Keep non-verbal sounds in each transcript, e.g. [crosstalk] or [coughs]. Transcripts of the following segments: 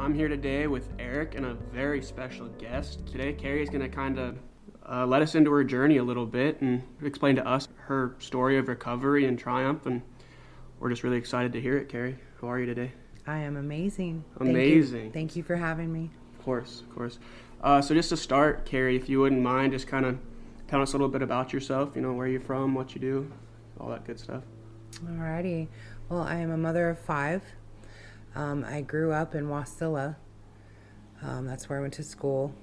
I'm here today with Eric and a very special guest. Today, Carrie is going to kind of uh, let us into her journey a little bit and explain to us her story of recovery and triumph. And we're just really excited to hear it, Carrie. How are you today? I am amazing. Amazing. Thank you, Thank you for having me. Of course, of course. Uh, so, just to start, Carrie, if you wouldn't mind, just kind of tell us a little bit about yourself. You know, where you're from, what you do, all that good stuff. Alrighty. Well, I am a mother of five. Um, I grew up in Wasilla. Um, that's where I went to school,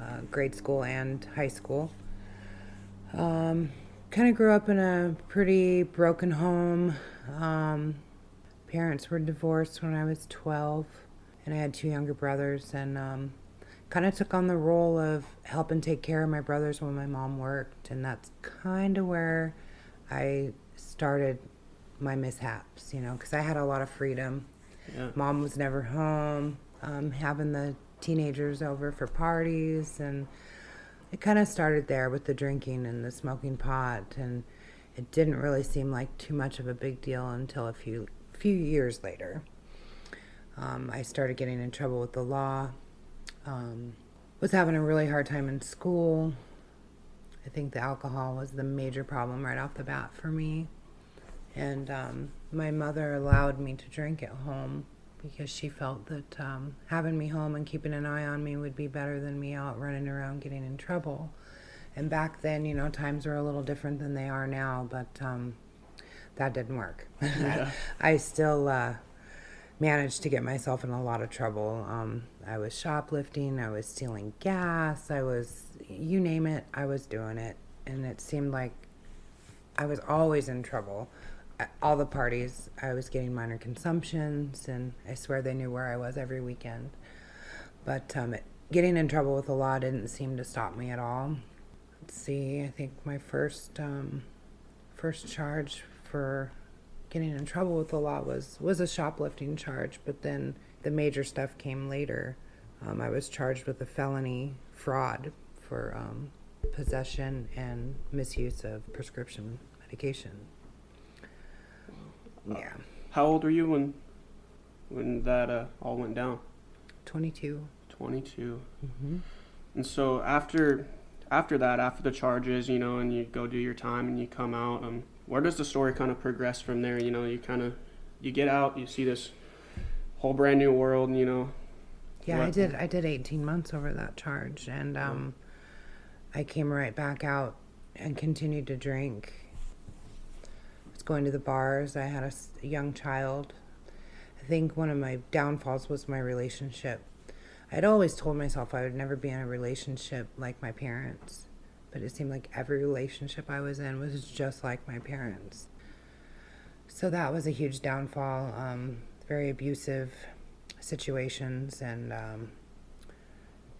uh, grade school and high school. Um, kind of grew up in a pretty broken home. Um, parents were divorced when I was 12, and I had two younger brothers, and um, kind of took on the role of helping take care of my brothers when my mom worked, and that's kind of where I started my mishaps, you know, because I had a lot of freedom. Yeah. Mom was never home, um, having the teenagers over for parties, and it kind of started there with the drinking and the smoking pot, and it didn't really seem like too much of a big deal until a few few years later. Um, I started getting in trouble with the law. Um, was having a really hard time in school. I think the alcohol was the major problem right off the bat for me. And um, my mother allowed me to drink at home because she felt that um, having me home and keeping an eye on me would be better than me out running around getting in trouble. And back then, you know, times were a little different than they are now, but um, that didn't work. Yeah. [laughs] I still uh, managed to get myself in a lot of trouble. Um, I was shoplifting, I was stealing gas, I was, you name it, I was doing it. And it seemed like I was always in trouble all the parties, I was getting minor consumptions, and I swear they knew where I was every weekend. But um, it, getting in trouble with the law didn't seem to stop me at all. Let's see, I think my first um, first charge for getting in trouble with the law was was a shoplifting charge, but then the major stuff came later. Um, I was charged with a felony fraud for um, possession and misuse of prescription medication. Yeah. How old were you when when that uh, all went down? 22. 22. Mm-hmm. And so after after that, after the charges, you know, and you go do your time and you come out, um, where does the story kind of progress from there? You know, you kind of you get out, you see this whole brand new world, and you know. Yeah, what? I did. I did 18 months over that charge, and um, I came right back out and continued to drink going to the bars. I had a, a young child. I think one of my downfalls was my relationship. I'd always told myself I would never be in a relationship like my parents, but it seemed like every relationship I was in was just like my parents. So that was a huge downfall. Um, very abusive situations and um,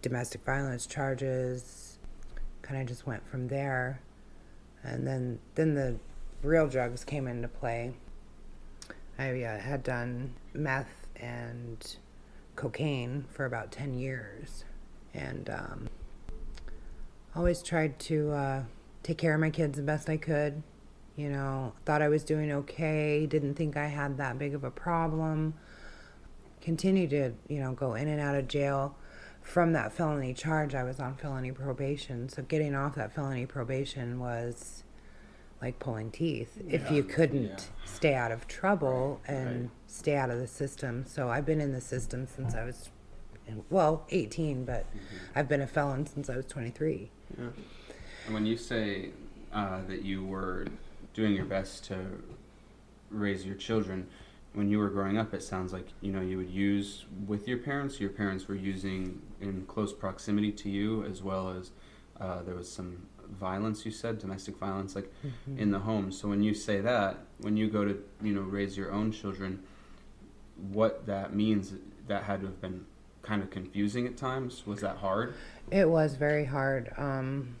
domestic violence charges. Kind of just went from there, and then then the real drugs came into play. I uh, had done meth and cocaine for about 10 years and um, always tried to uh, take care of my kids the best I could. You know, thought I was doing okay, didn't think I had that big of a problem. Continued to, you know, go in and out of jail. From that felony charge, I was on felony probation. So getting off that felony probation was like pulling teeth yeah. if you couldn't yeah. stay out of trouble right. and right. stay out of the system. So I've been in the system since I was, well, 18, but mm-hmm. I've been a felon since I was 23. Yeah. And when you say uh, that you were doing your best to raise your children, when you were growing up, it sounds like you know you would use with your parents. Your parents were using in close proximity to you, as well as uh, there was some violence you said domestic violence like mm-hmm. in the home so when you say that when you go to you know raise your own children what that means that had to have been kind of confusing at times was that hard it was very hard um,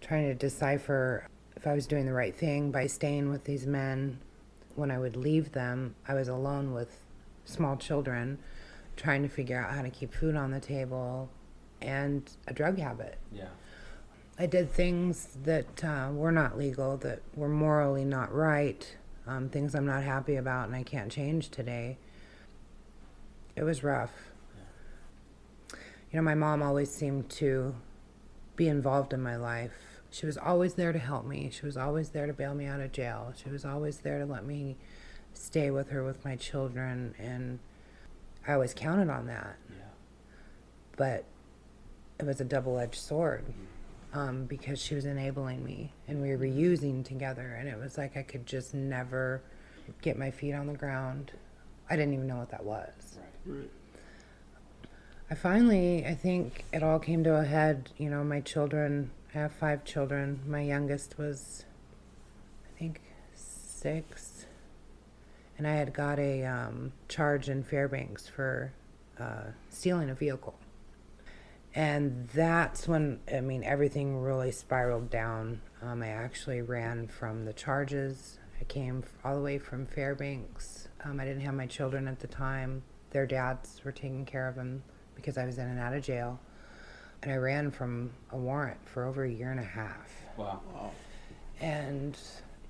trying to decipher if i was doing the right thing by staying with these men when i would leave them i was alone with small children trying to figure out how to keep food on the table and a drug habit. Yeah. I did things that uh, were not legal, that were morally not right, um, things I'm not happy about and I can't change today. it was rough. You know, my mom always seemed to be involved in my life. She was always there to help me. She was always there to bail me out of jail. She was always there to let me stay with her with my children and I always counted on that. Yeah. But it was a double-edged sword um, because she was enabling me and we were using together and it was like I could just never get my feet on the ground. I didn't even know what that was. Right. I finally, I think it all came to a head. You know, my children, I have five children. My youngest was, I think, six. And I had got a um, charge in Fairbanks for uh, stealing a vehicle. And that's when, I mean, everything really spiraled down. Um, I actually ran from the charges. I came all the way from Fairbanks. Um, I didn't have my children at the time. Their dads were taking care of them because I was in and out of jail. And I ran from a warrant for over a year and a half Wow. Wow. and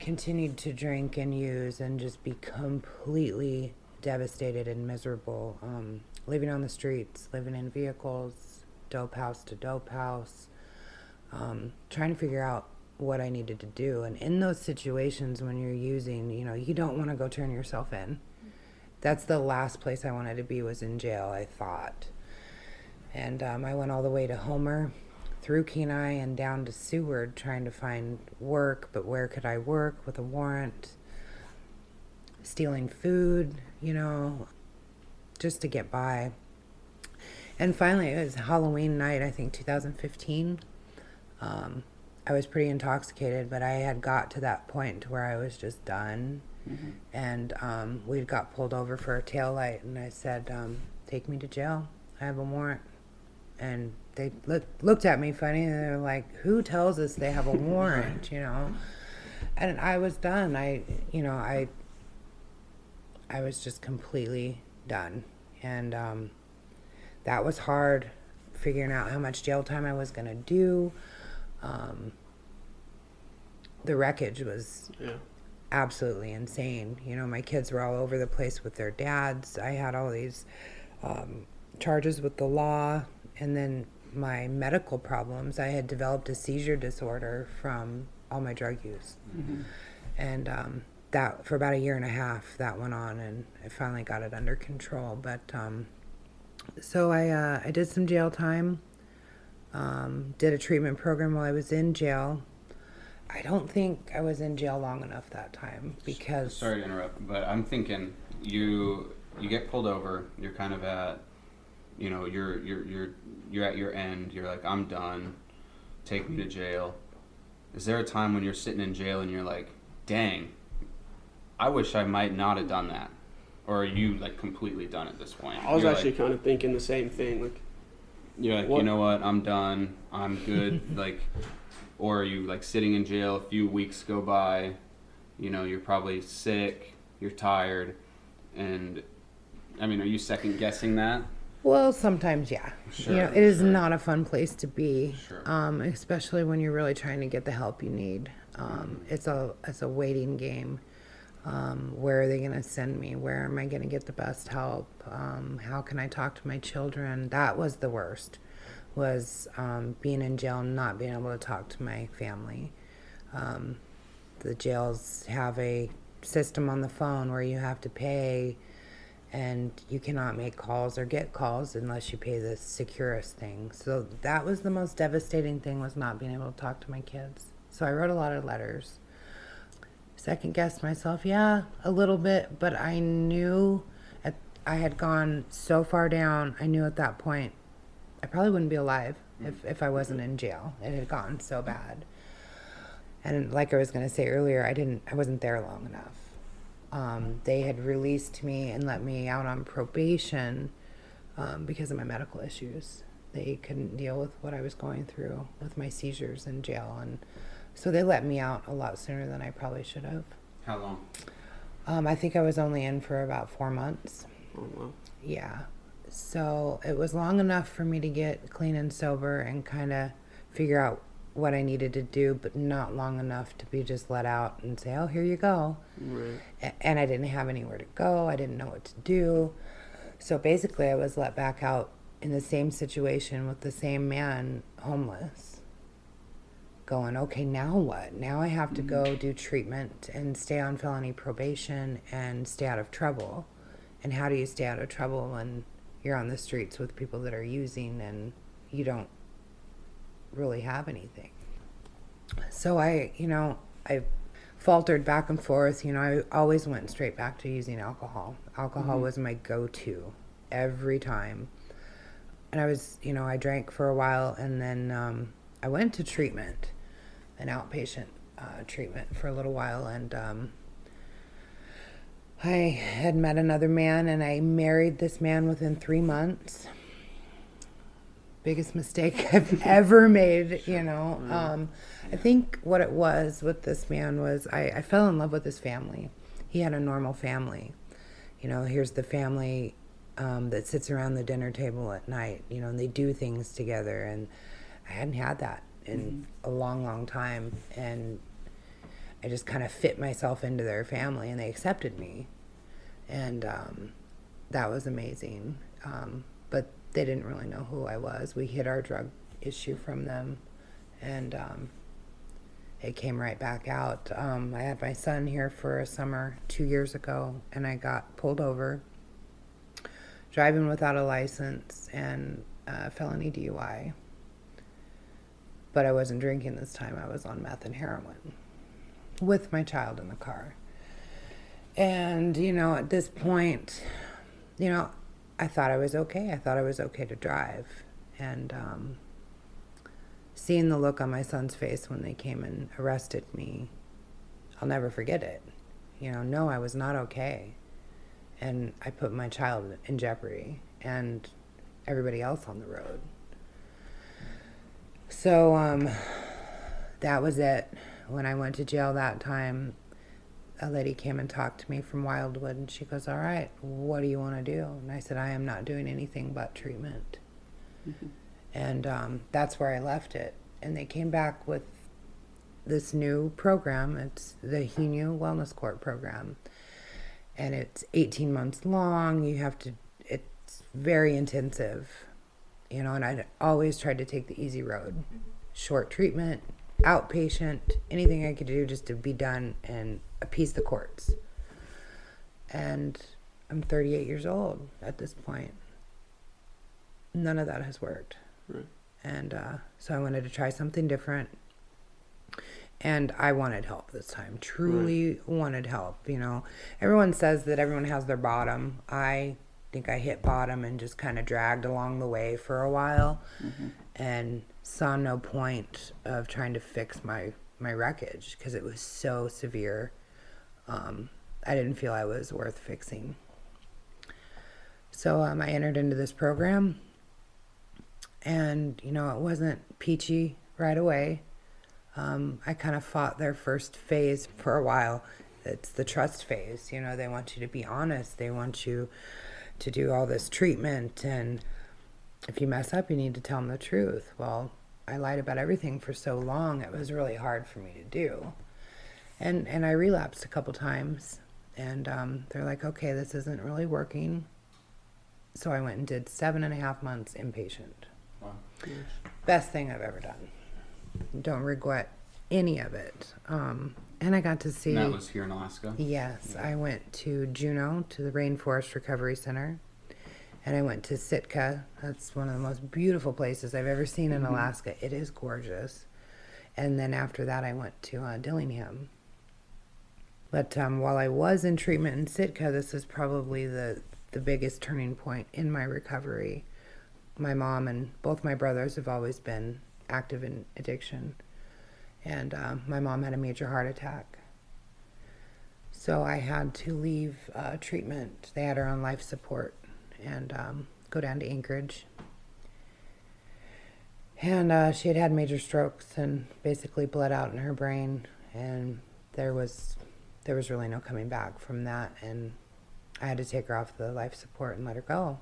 continued to drink and use and just be completely devastated and miserable. Um, living on the streets, living in vehicles, dope house to dope house, um, trying to figure out what I needed to do. And in those situations when you're using, you know, you don't want to go turn yourself in. That's the last place I wanted to be was in jail, I thought. And um, I went all the way to Homer, through Kenai, and down to Seward trying to find work. But where could I work with a warrant? Stealing food, you know, just to get by. And finally, it was Halloween night, I think 2015. Um, I was pretty intoxicated, but I had got to that point where I was just done. Mm-hmm. And um, we got pulled over for a tail light, and I said, um, "Take me to jail. I have a warrant." And they look, looked at me funny, and they're like, "Who tells us they have a [laughs] warrant?" You know. And I was done. I, you know, I, I was just completely done, and um, that was hard, figuring out how much jail time I was gonna do. Um, the wreckage was Yeah. absolutely insane. You know, my kids were all over the place with their dads. I had all these um, charges with the law, and then my medical problems. I had developed a seizure disorder from all my drug use, and um, that for about a year and a half that went on, and I finally got it under control. But um, so I uh, I did some jail time. Um, did a treatment program while I was in jail. I don't think I was in jail long enough that time because Sorry to interrupt, but I'm thinking you you get pulled over. You're kind of at, you know, you're you're you're you're at your end. You're like, I'm done. Take me to jail. Is there a time when you're sitting in jail and you're like, dang, I wish I might not have done that, or are you like completely done at this point? I was You're actually like, kind of thinking the same thing. Like, you're like, What- you know what? I'm done. I'm good. [laughs] like, or are you like sitting in jail? A few weeks go by. You know, you're probably sick. You're tired, and I mean, are you second guessing that? Well, sometimes, yeah. Sure, you know, it is sure. not a fun place to be, Sure. um, especially when you're really trying to get the help you need. Um, it's a it's a waiting game. Um, where are they going to send me? Where am I going to get the best help? Um, how can I talk to my children? That was the worst. Was um, being in jail and not being able to talk to my family. Um, the jails have a system on the phone where you have to pay and you cannot make calls or get calls unless you pay the Securus thing. So that was the most devastating thing was not being able to talk to my kids. So I wrote a lot of letters. Second guessed myself, yeah, a little bit, but I knew at, I had gone so far down. I knew at that point I probably wouldn't be alive if, if I wasn't in jail. It had gotten so bad. And like I was going to say earlier, I didn't I wasn't there long enough um, they had released me and let me out on probation um, because of my medical issues. They couldn't deal with what I was going through with my seizures in jail, and so they let me out a lot sooner than I probably should have. How long? Um, I think I was only in for about four months. oh wow. Yeah. So it was long enough for me to get clean and sober and kind of figure out what I needed to do, but not long enough to be just let out and say, oh, here you go. Right. A- and I didn't have anywhere to go. I didn't know what to do. So basically, I was let back out in the same situation with the same man, homeless. Going, okay, now what? Now I have to go do treatment and stay on felony probation and stay out of trouble. And how do you stay out of trouble when you're on the streets with people that are using and you don't really have anything? So I, you know, I faltered back and forth. You know, I always went straight back to using alcohol. Alcohol Mhm. was my go to every time. And I was, you know, I drank for a while and then um, I went to treatment, an outpatient uh, treatment for a little while. And um, I had met another man and I married this man within three months. Biggest mistake [laughs] I've ever made, you know. Um, I think what it was with this man was I, I fell in love with his family. He had a normal family. You know, here's the family um, that sits around the dinner table at night, you know, and they do things together. And I hadn't had that in a long, long time. And I just kind of fit myself into their family and they accepted me. And um, that was amazing. Um, but they didn't really know who I was. We hid our drug issue from them. And um, it came right back out. Um, I had my son here for a summer two years ago, and I got pulled over driving without a license and uh, felony DUI. But I wasn't drinking this time. I was on meth and heroin with my child in the car. And, you know, at this point, you know, I thought I was okay. I thought I was okay to drive. And, um, seeing the look on my son's face when they came and arrested me, I'll never forget it. You know, no, I was not okay. And I put my child in jeopardy and everybody else on the road. So, um, that was it. When I went to jail that time, a lady came and talked to me from Wildwood and she goes, All right, what do you want to do? And I said, I am not doing anything but treatment. And um, that's where I left it. And they came back with this new program. It's the HENU Wellness Court program. And it's 18 months long. You have to, it's very intensive, you know, and I always tried to take the easy road short treatment, outpatient, anything I could do just to be done and appease the courts. And I'm 38 years old at this point. None of that has worked. Right. And uh, so I wanted to try something different. And I wanted help this time. Truly wanted help. You know, everyone says that everyone has their bottom. I think I hit bottom and just kind of dragged along the way for a while. And saw no point of trying to fix my, my wreckage because it was so severe. Um, I didn't feel I was worth fixing. So um, I entered into this program and you know it wasn't peachy right away. Um, i kind of fought their first phase for a while. It's the trust phase you know they want you to be honest. They want you to do all this treatment and if you mess up you need to tell them the truth. Well i lied about everything for so long it was really hard for me to do. And and i relapsed a couple times and um, they're like okay this isn't really working. So i went and did seven and a half months inpatient. Wow. best thing I've ever done. Don't regret any of it. Um, and I got to see. And that was here in Alaska. yes, Yeah. I went to Juneau to the Rainforest Recovery Center, and I went to Sitka. That's one of the most beautiful places I've ever seen in Mhm. Alaska. It is gorgeous. And then after that, I went to uh, Dillingham. But um, while I was in treatment in Sitka, this is probably the the biggest turning point in my recovery my mom and both my brothers have always been active in addiction. And um, my mom had a major heart attack. So I had to leave uh, treatment. They had her on life support and um, go down to Anchorage. And uh, she had had major strokes and basically bled out in her brain. And there was there was really no coming back from that. And I had to take her off the life support and let her go.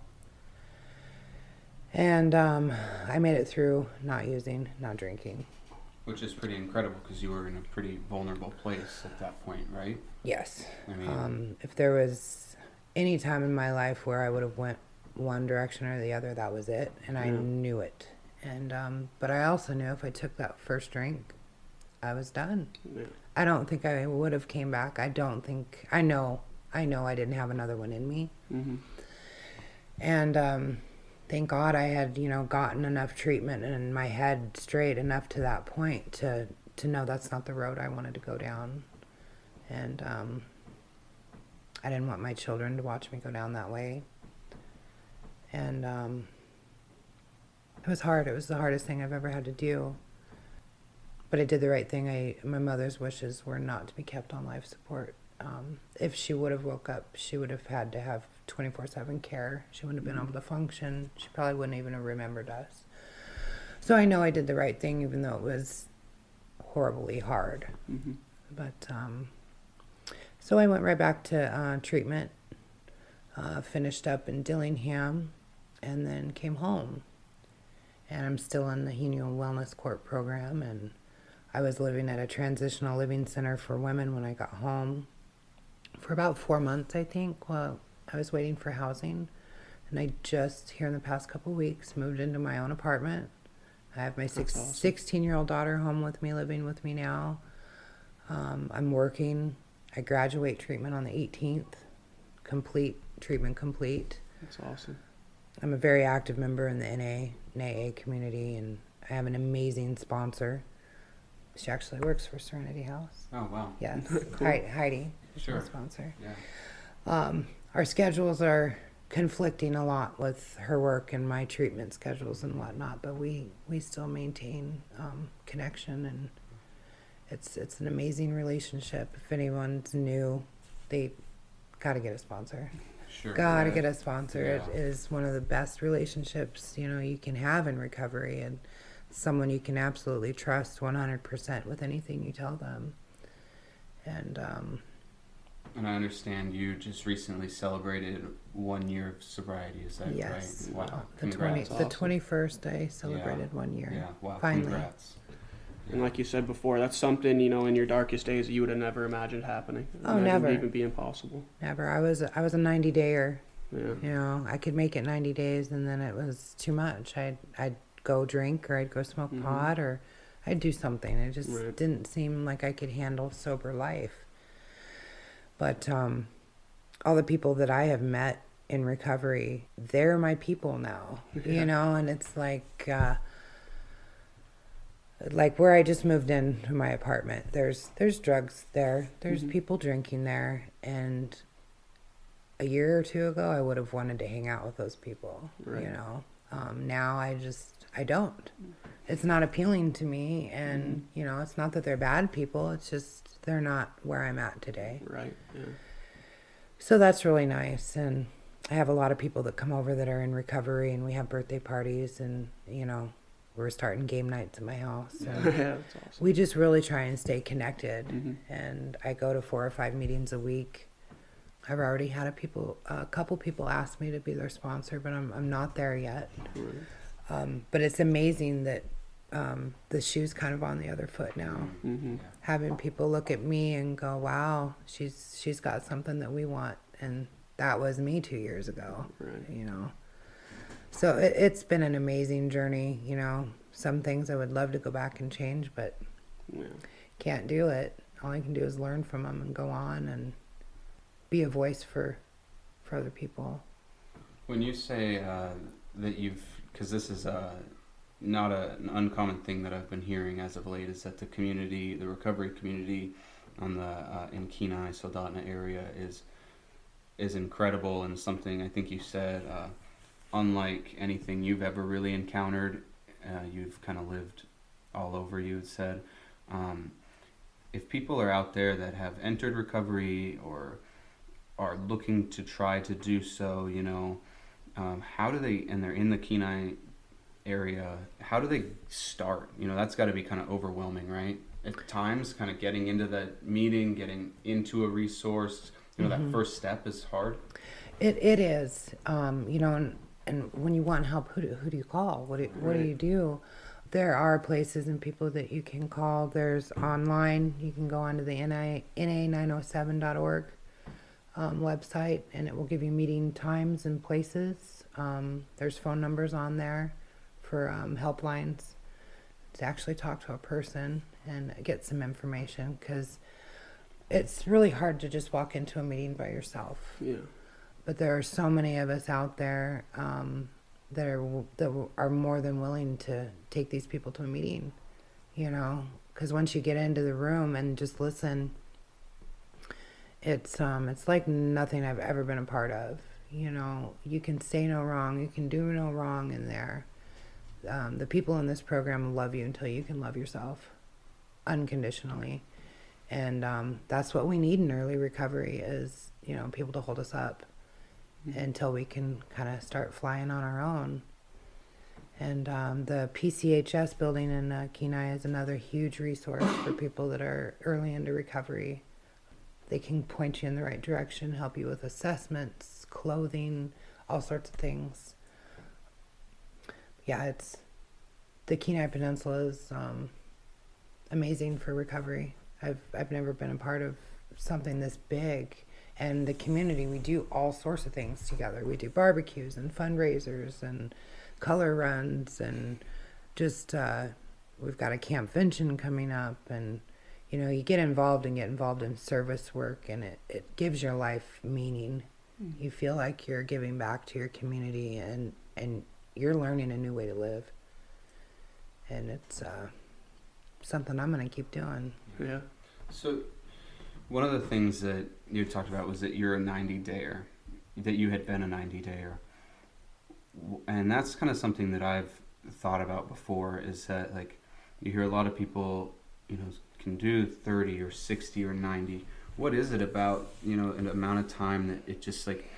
And um, I made it through not using, not drinking. Which is pretty incredible because you were in a pretty vulnerable place at that point, right? Yes. I mean, Um, if there was any time in my life where I would have went one direction or the other, that was it, and I knew it. And um, but I also knew if I took that first drink, I was done. Yeah. I don't think I would have came back. I don't think I know. I know I didn't have another one in me. Mm-hmm. And um, thank God I had, you know, gotten enough treatment and my head straight enough to that point to to know that's not the road I wanted to go down. And um, I didn't want my children to watch me go down that way. And um, it was hard. It was the hardest thing I've ever had to do. But I did the right thing. I my mother's wishes were not to be kept on life support. Um, if she would have woke up, she would have had to have 24/7 care. She wouldn't have been able to function. She probably wouldn't even have remembered us. So I know I did the right thing, even though it was horribly hard. hmm But um, so I went right back to uh, treatment, uh, finished up in Dillingham, and then came home. And I'm still in the Henu Wellness Court program, and I was living at a transitional living center for women when I got home for about four months, I think. While I was waiting for housing, and I just here in the past couple weeks moved into my own apartment. I have my six, awesome. 16 year old daughter home with me, living with me now. Um, I'm working. I graduate treatment on the 18th. Complete treatment complete. That's awesome. I'm a very active member in the NA and AA community, and I have an amazing sponsor. She actually works for Serenity House. Oh wow. Yes, [laughs] Cool. Heidi is Sure. sponsor. Yeah. Um, our schedules are conflicting a lot with her work and my treatment schedules and whatnot, but we we still maintain um, connection and it's it's an amazing relationship. If anyone's new, they got to get a sponsor. Sure. Got to yeah. get a sponsor. It Yeah. is one of the best relationships you know you can have in recovery and someone you can absolutely trust 100% with anything you tell them. And um, And I understand you just recently celebrated one year of sobriety. Is that yes, right? Wow. the 20, the 21st I celebrated one year. Yeah. Wow. Finally. Congrats. And like you said before, that's something you know in your darkest days you would have never imagined happening. Oh, Imagined never. Even be impossible. Never. I was I was a 90 dayer. Yeah. You know, I could make it 90 days and then it was too much. I'd I'd go drink or I'd go smoke Mhm. pot or I'd do something. It just Right. didn't seem like I could handle sober life. But um, all the people that I have met in recovery, they're my people now. Yeah. You know, and it's like uh, like where I just moved into my apartment. There's there's drugs there. There's Mhm. people drinking there, and a year or two ago, I would have wanted to hang out with those people. Right. You know, um, now I just I don't. It's not appealing to me, and you know, it's not that they're bad people. It's just they're not where I'm at today. Right. Yeah. So that's really nice, and I have a lot of people that come over that are in recovery, and we have birthday parties, and you know, we're starting game nights at my house. [laughs] yeah, that's awesome. we just really try and stay connected, Mhm. and I go to four or five meetings a week. I've already had a people, a couple people ask me to be their sponsor, but I'm I'm not there yet. Right. Um, but it's amazing that um, the shoe's kind of on the other foot now. Mhm. Yeah. Having people look at me and go, "Wow, she's she's got something that we want," and that was me two years ago. Right. You know, so it, it's been an amazing journey. You know, some things I would love to go back and change, but Yeah. can't do it. All I can do is learn from them and go on and be a voice for for other people. When you say uh, that you've, because this is uh, not a, an uncommon thing that I've been hearing as of late, is that the community, the recovery community on the uh, in Kenai, Soldotna area is is incredible and something I think you said uh, unlike anything you've ever really encountered. Uh, you've kind of lived all over. You had said. Um, if people are out there that have entered recovery or are looking to try to do so, you know, um, how do they, and they're in the Kenai area, how do they start? You know, that's got to be kind of overwhelming, right? At times, kind of getting into that meeting, getting into a resource, you know, that first step is hard. It it is, um, you know, and, and when you want help, who do, who do you call? What do, what do you do? There are places and people that you can call. There's online. You can go onto the NA, na907.org. um, website, and it will give you meeting times and places. Um, there's phone numbers on there for um, helplines to actually talk to a person and get some information because it's really hard to just walk into a meeting by yourself. Yeah. But there are so many of us out there um, that are that are more than willing to take these people to a meeting. You know, because once you get into the room and just listen, it's um it's like nothing I've ever been a part of. You know, you can say no wrong, you can do no wrong in there. Um, the people in this program love you until you can love yourself unconditionally. And um, that's what we need in early recovery is you know people to hold us up mm-hmm. until we can kind of start flying on our own. And um, the pchs building in uh, kenai is another huge resource for [coughs] people that are early into recovery. They can point you in the right direction help you with assessments clothing all sorts of things yeah it's the kenai peninsula is um, amazing for recovery I've I've never been a part of something this big. And the community, we do all sorts of things together. We do barbecues and fundraisers and color runs and just uh, we've got a Campvention coming up and you know you get involved and get involved in service work and it, it gives your life meaning mm-hmm. you feel like you're giving back to your community and and you're learning a new way to live and it's uh, something i'm going to keep doing yeah so, one of the things that you talked about was that you're a 90 dayer, that you had been a 90 dayer. And that's kind of something that I've thought about before is that, like, you hear a lot of people, you know, can do 30 or 60 or 90. What is it about, you know, an amount of time that it just, like,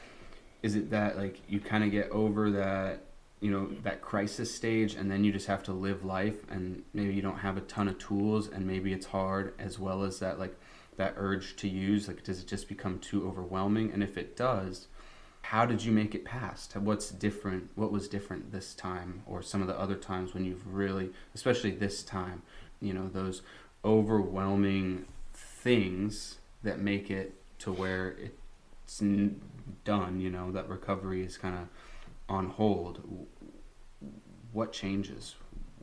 is it that, like, you kind of get over that you know that crisis stage and then you just have to live life and maybe you don't have a ton of tools and maybe it's hard as well as that like that urge to use like does it just become too overwhelming? And if it does how did you make it past? What's different? What was different this time or some of the other times when you've really especially this time you know those overwhelming things that make it to where it's done you know that recovery is kind of on hold, what changes?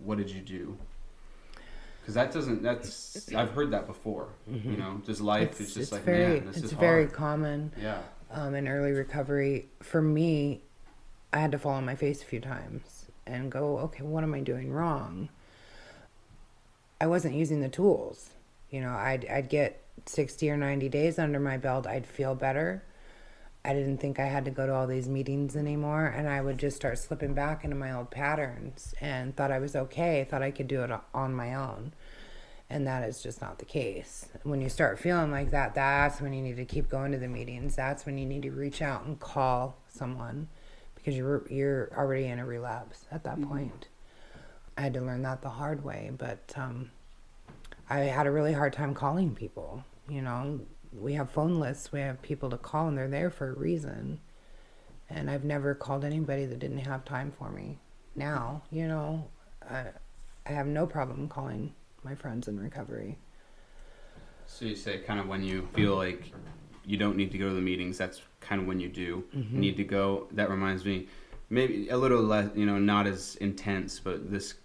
What did you do? Because that doesn't. That's I've heard that before. Mm-hmm. You know, just life it's, is just like very, man, this it's is very hard. common. Yeah. Um, in early recovery, for me, I had to fall on my face a few times and go, okay, what am I doing wrong? I wasn't using the tools. You know, I'd I'd get sixty or ninety days under my belt. I'd feel better I didn't think I had to go to all these meetings anymore. And I would just start slipping back into my old patterns and thought I was okay, thought I could do it on my own. And that is just not the case. When you start feeling like that, that's when you need to keep going to the meetings. That's when you need to reach out and call someone because you're you're already in a relapse at that mm-hmm. point. I had to learn that the hard way, but um, I had a really hard time calling people. You know, we have phone lists, we have people to call, and they're there for a reason. And I've never called anybody that didn't have time for me. Now, you know, I, I have no problem calling my friends in recovery. So you say kind of when you feel like you don't need to go to the meetings, that's kind of when you do mm-hmm. need to go. That reminds me, maybe a little less, you know, not as intense, but this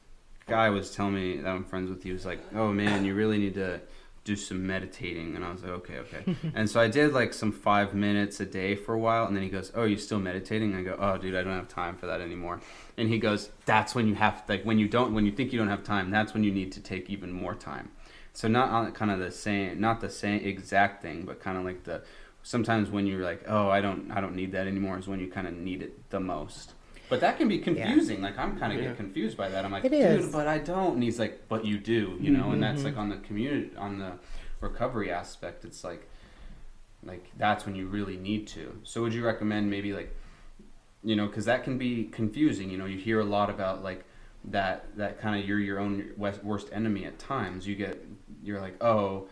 guy was telling me that I'm friends with you. Was like, oh man, you really need to do some meditating. And i was like okay okay. [laughs] And so i did like some five minutes a day for a while. And then he goes oh you still meditating? And i go oh dude i don't have time for that anymore. And he goes that's when you have like when you don't when you think you don't have time that's when you need to take even more time. So not on kind of the same not the same exact thing but kind of like the sometimes when you're like oh i don't i don't need that anymore is when you kind of need it the most but that can be confusing. Yeah. Like I'm kind of yeah. get confused by that. I'm like, it dude, is. but I don't. And he's like, but you do, you know. Mm-hmm. And that's like on the community, on the recovery aspect. It's like, like that's when you really need to. So would you recommend maybe like, you know, because that can be confusing. You know, you hear a lot about like that that kind of you're your own worst enemy at times. You get you're like, oh.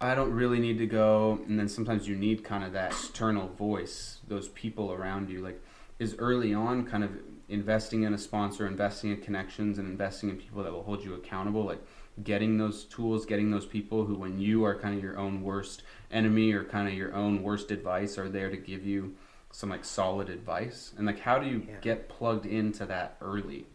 I don't really need to go, and then sometimes you need kind of that external voice, those people around you. Like, is early on kind of investing in a sponsor, investing in connections, and investing in people that will hold you accountable. Like, getting those tools, getting those people who, when you are kind of your own worst enemy or kind of your own worst advice, are there to give you some like solid advice? And like, how do you Yeah. get plugged into that early?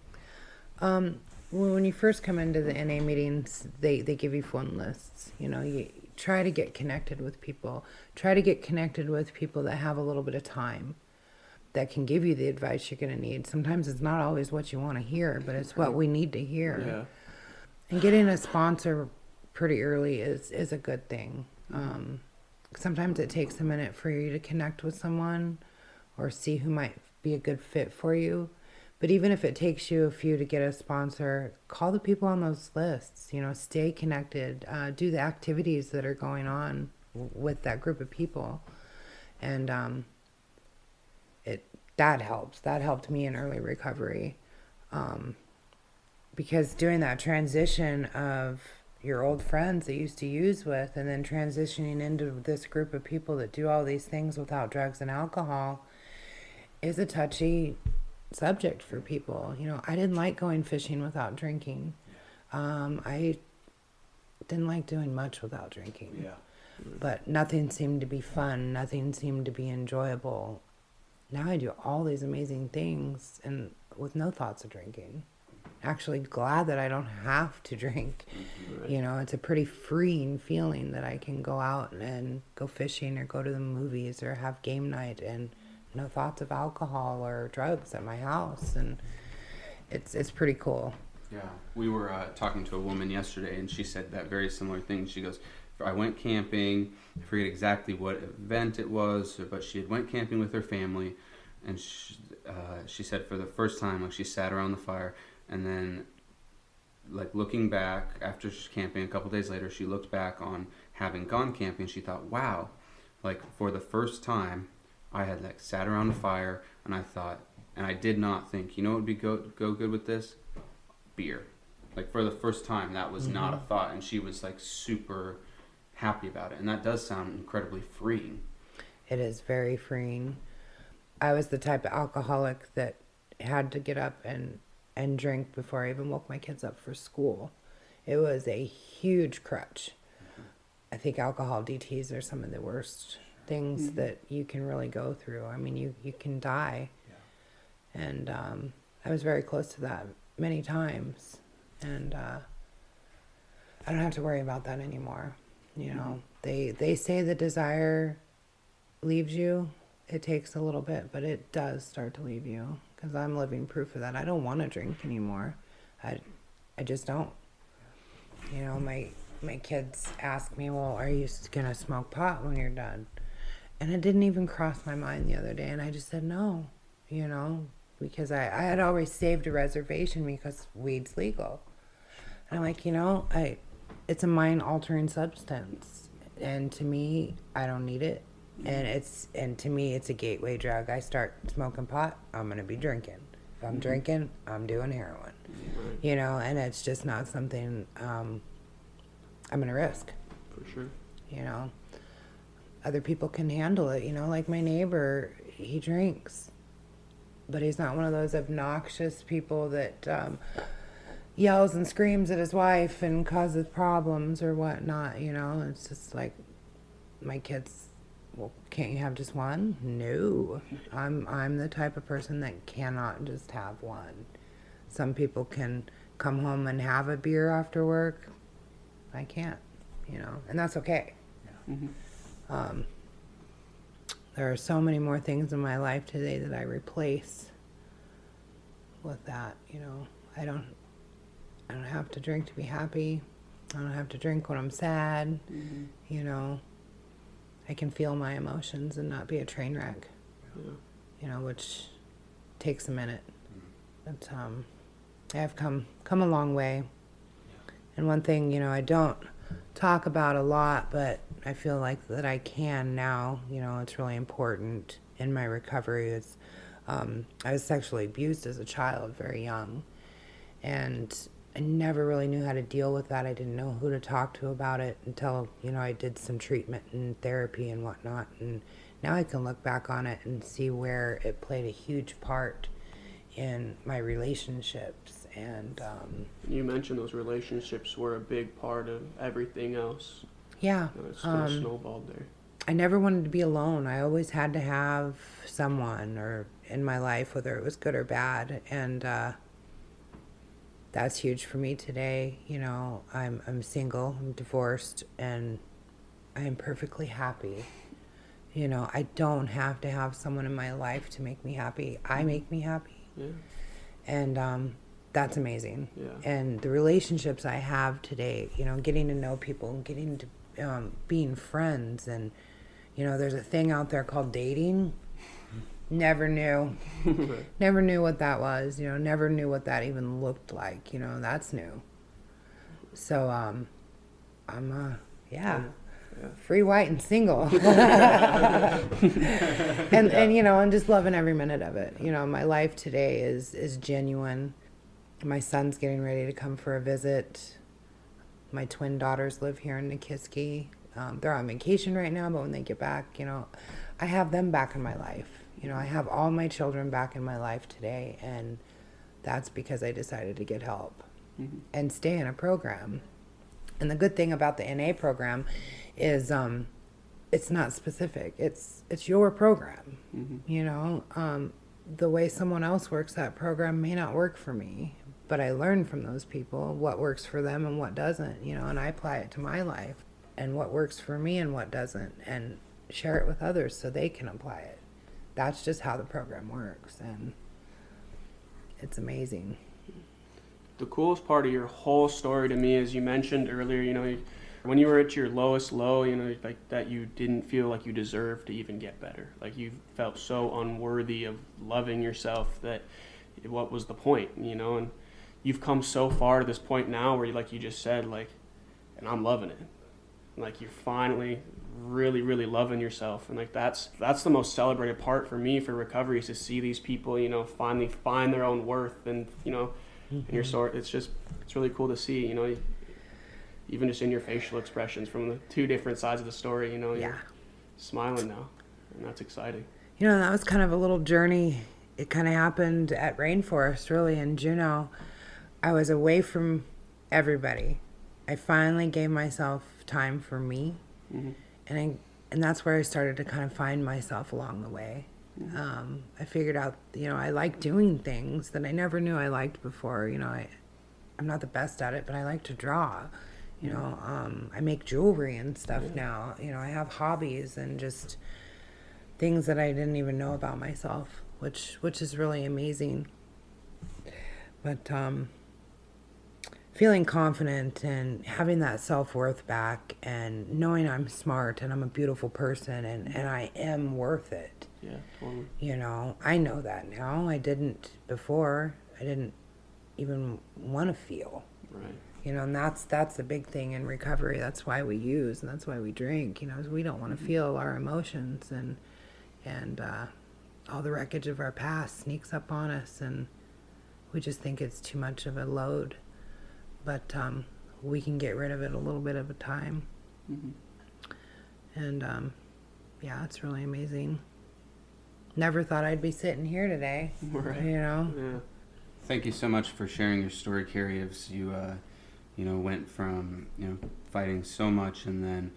Um, well, when you first come into the NA meetings, they, they give you phone lists. You know, you try to get connected with people. Try to get connected with people that have a little bit of time that can give you the advice you're going to need. Sometimes it's not always what you want to hear, but it's what we need to hear. Yeah. And getting a sponsor pretty early is, is a good thing. Um, sometimes it takes a minute for you to connect with someone or see who might be a good fit for you. But even if it takes you a few to get a sponsor, call the people on those lists. You know, stay connected. Uh, do the activities that are going on w- with that group of people, and um, it that helps. That helped me in early recovery, um, because doing that transition of your old friends that you used to use with, and then transitioning into this group of people that do all these things without drugs and alcohol, is a touchy subject for people. You know, I didn't like going fishing without drinking. Um, I didn't like doing much without drinking. Yeah. But nothing seemed to be fun. Nothing seemed to be enjoyable. Now I do all these amazing things and with no thoughts of drinking. Actually, glad that I don't have to [laughs] drink. Right. You know, it's a pretty freeing feeling that I can go out and go fishing or go to the movies or have game night and no thoughts of alcohol or drugs at my house and it's it's pretty cool. Yeah, we were uh, talking to a woman yesterday, and she said that very similar thing. She goes, "I went camping. I forget exactly what event it was, but she had went camping with her family, and she, uh, she said for the first time, like she sat around the fire, and then, like looking back after she's camping, a couple days later, she looked back on having gone camping. She thought, wow, like for the first time, I had like sat around the fire, and I thought, and I did not think, you know, what would be go go good with this." beer. Like for the first time, that was not a thought, and she was like super happy about it. And that does sound incredibly freeing. It is very freeing. I was the type of alcoholic that had to get up and and drink before I even woke my kids up for school. It was a huge crutch. I think alcohol DTs are some of the worst things that you can really go through. I mean, you you can die. And um, I was very close to that many times, and uh, I don't have to worry about that anymore. You mm-hmm. know, they they say the desire leaves you. It takes a little bit, but it does start to leave you. Because I'm living proof of that. I don't want to drink anymore. I, I just don't. You know, my my kids ask me, "Well, are you gonna smoke pot when you're done?" And it didn't even cross my mind the other day, and I just said no. You know, because I I had always saved a reservation because weed's legal. And I'm like, you know, I, it's a mind altering substance, and to me, I don't need it. And it's and to me, it's a gateway drug. I start smoking pot, I'm gonna be drinking. If I'm drinking, I'm doing heroin. Right. You know, and it's just not something um, I'm gonna risk. For sure. You know, other people can handle it. You know, like my neighbor, he drinks, but he's not one of those obnoxious people that um, yells and screams at his wife and causes problems or whatnot. You know, it's just like my kids. Well, can't you have just one? No, I'm I'm the type of person that cannot just have one. Some people can come home and have a beer after work. I can't, you know, and that's okay. hmm Um, there are so many more things in my life today that I replace with that. You know, I don't, I don't have to drink to be happy. I don't have to drink when I'm sad. hmm You know, I can feel my emotions and not be a train wreck. Yeah. You know, which takes a minute. But um, I have come come a long way. And one thing, you know, I don't talk about a lot, but I feel like that I can now. You know, it's really important in my recovery. Is um, I was sexually abused as a child, very young, and I never really knew how to deal with that. I didn't know who to talk to about it until you know I did some treatment and therapy and whatnot, and now I can look back on it and see where it played a huge part in my relationships And um, You mentioned those relationships were a big part of everything else. yeah, You know, it sort of um, snowballed there. I never wanted to be alone. I always had to have someone or in my life, whether it was good or bad, and uh, that's huge for me today. You know, I'm I'm single, I'm divorced, and I am perfectly happy. You know, I don't have to have someone in my life to make me happy. I make me happy, Yeah, and um, that's amazing yeah. and the relationships I have today, you know, getting to know people and getting to um, being friends. And, you know, there's a thing out there called dating. Never knew. [laughs] Never knew what that was. You know, never knew what that even looked like. You know, that's new. So, um, I'm, uh, yeah. Yeah. Free, white, and single, [laughs] [laughs] and and you know, I'm just loving every minute of it. You know, my life today is is genuine. My son's getting ready to come for a visit. My twin daughters live here in Nikiski. Um, they're on vacation right now, but when they get back, you know, I have them back in my life. You know, I have all my children back in my life today, and that's because I decided to get help Mhm. and stay in a program. And the good thing about the NA program is um, it's not specific. It's it's your program. Mhm. You know, um, the way someone else works that program may not work for me, but I learn from those people what works for them and what doesn't. You know, and I apply it to my life and what works for me and what doesn't, and share it with others so they can apply it. That's just how the program works, and it's amazing. The coolest part of your whole story to me is you mentioned earlier, you know, when you were at your lowest low, you know, like that you didn't feel like you deserved to even get better. Like you felt so unworthy of loving yourself that what was the point, you know? And you've come so far to this point now where, you, like you just said, like, and I'm loving it. Like you're finally really, really loving yourself, and like that's that's the most celebrated part for me for recovery is to see these people, you know, finally find their own worth, and you know, and your sort. It's just it's really cool to see, you know, even just in your facial expressions from the two different sides of the story. You know, Yeah. you're smiling now, and that's exciting. You know, that was kind of a little journey. It kind of happened at Rainforest, really, in Juneau. I was away from everybody. I finally gave myself time for me, hmm and I, and that's where I started to kind of find myself along the way. Um, I figured out, you know, I like doing things that I never knew I liked before. You know, I, I'm not the best at it, but I like to draw. You know, um, I make jewelry and stuff now. You know, I have hobbies and just things that I didn't even know about myself, which which is really amazing. But um, feeling confident and having that self worth back, and knowing I'm smart and I'm a beautiful person and and I am worth it. Yeah, totally. You know, I know that now. I didn't before. I didn't even want to feel. Right. You know, and that's that's the big thing in recovery. That's why we use and that's why we drink. You know, is we don't want to feel our emotions and and uh, all the wreckage of our past sneaks up on us, and we just think it's too much of a load. But um, we can get rid of it a little bit of a time, hmm and um, yeah, it's really amazing. Never thought I'd be sitting here today. [laughs] Right. You know, Yeah. Thank you so much for sharing your story, Carrie. As you, uh, you know, went from you know fighting so much and then,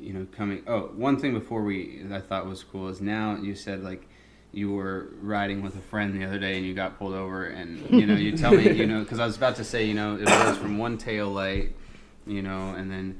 you know, coming. Oh, one thing before we I thought was cool is now you said like you were riding with a friend the other day and you got pulled over and you know you tell me you know [laughs] because I was about to say you know it was from one tail light, you know, and then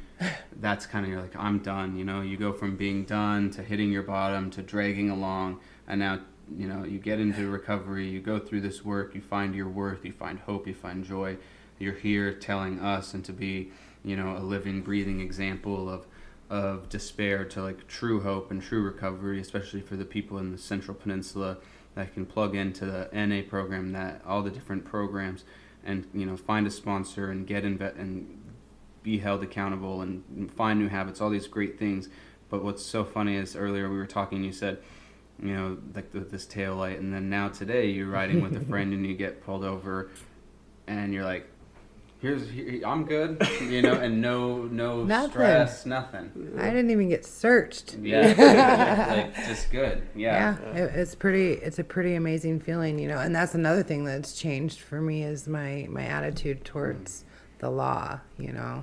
that's kind of you're like I'm done. You know, you go from being done to hitting your bottom to dragging along, and now you know you get into recovery. You go through this work. You find your worth. You find hope. You find joy. You're here telling us and to be you know a living, breathing example of of despair to like true hope and true recovery, especially for the people in the Central Peninsula that can plug into the NA program, that all the different programs, and you know find a sponsor and get inve- and be held accountable and find new habits, all these great things. But what's so funny is earlier we were talking, you said, you know, like the, this tail light, and then now today you're riding with a [laughs] friend and you get pulled over, and you're like, here's here, I'm good, [laughs] you know, and no no Nothing. stress, nothing. I didn't even get searched. Yeah, like just good. Yeah. yeah, it, it's pretty it's a pretty amazing feeling you know and that's another thing that's changed for me is my my attitude towards the law you know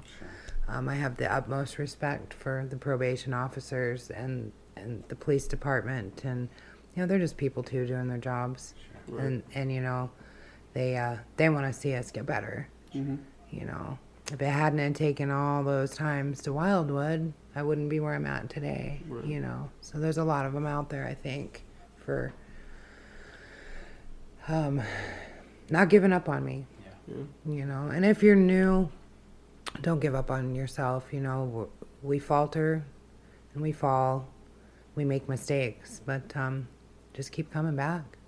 um, i have the utmost respect for the probation officers and and the police department and you know they're just people too doing their jobs Right. and and you know they uh they want to see us get better hmm you know. If it hadn't had taken all those times to wildwood i wouldn't be where i'm at today Right. you know. So there's a lot of them out there i think for um not giving up on me. Yeah. you know and if you're new don't give up on yourself you know. We falter and we fall. We make mistakes but um just keep coming back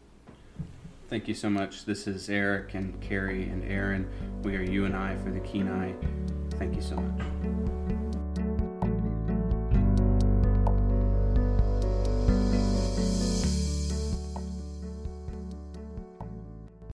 Thank you so much. This is Eric and Carrie and Aaron. We are you and I for the Kenai. Thank you so much.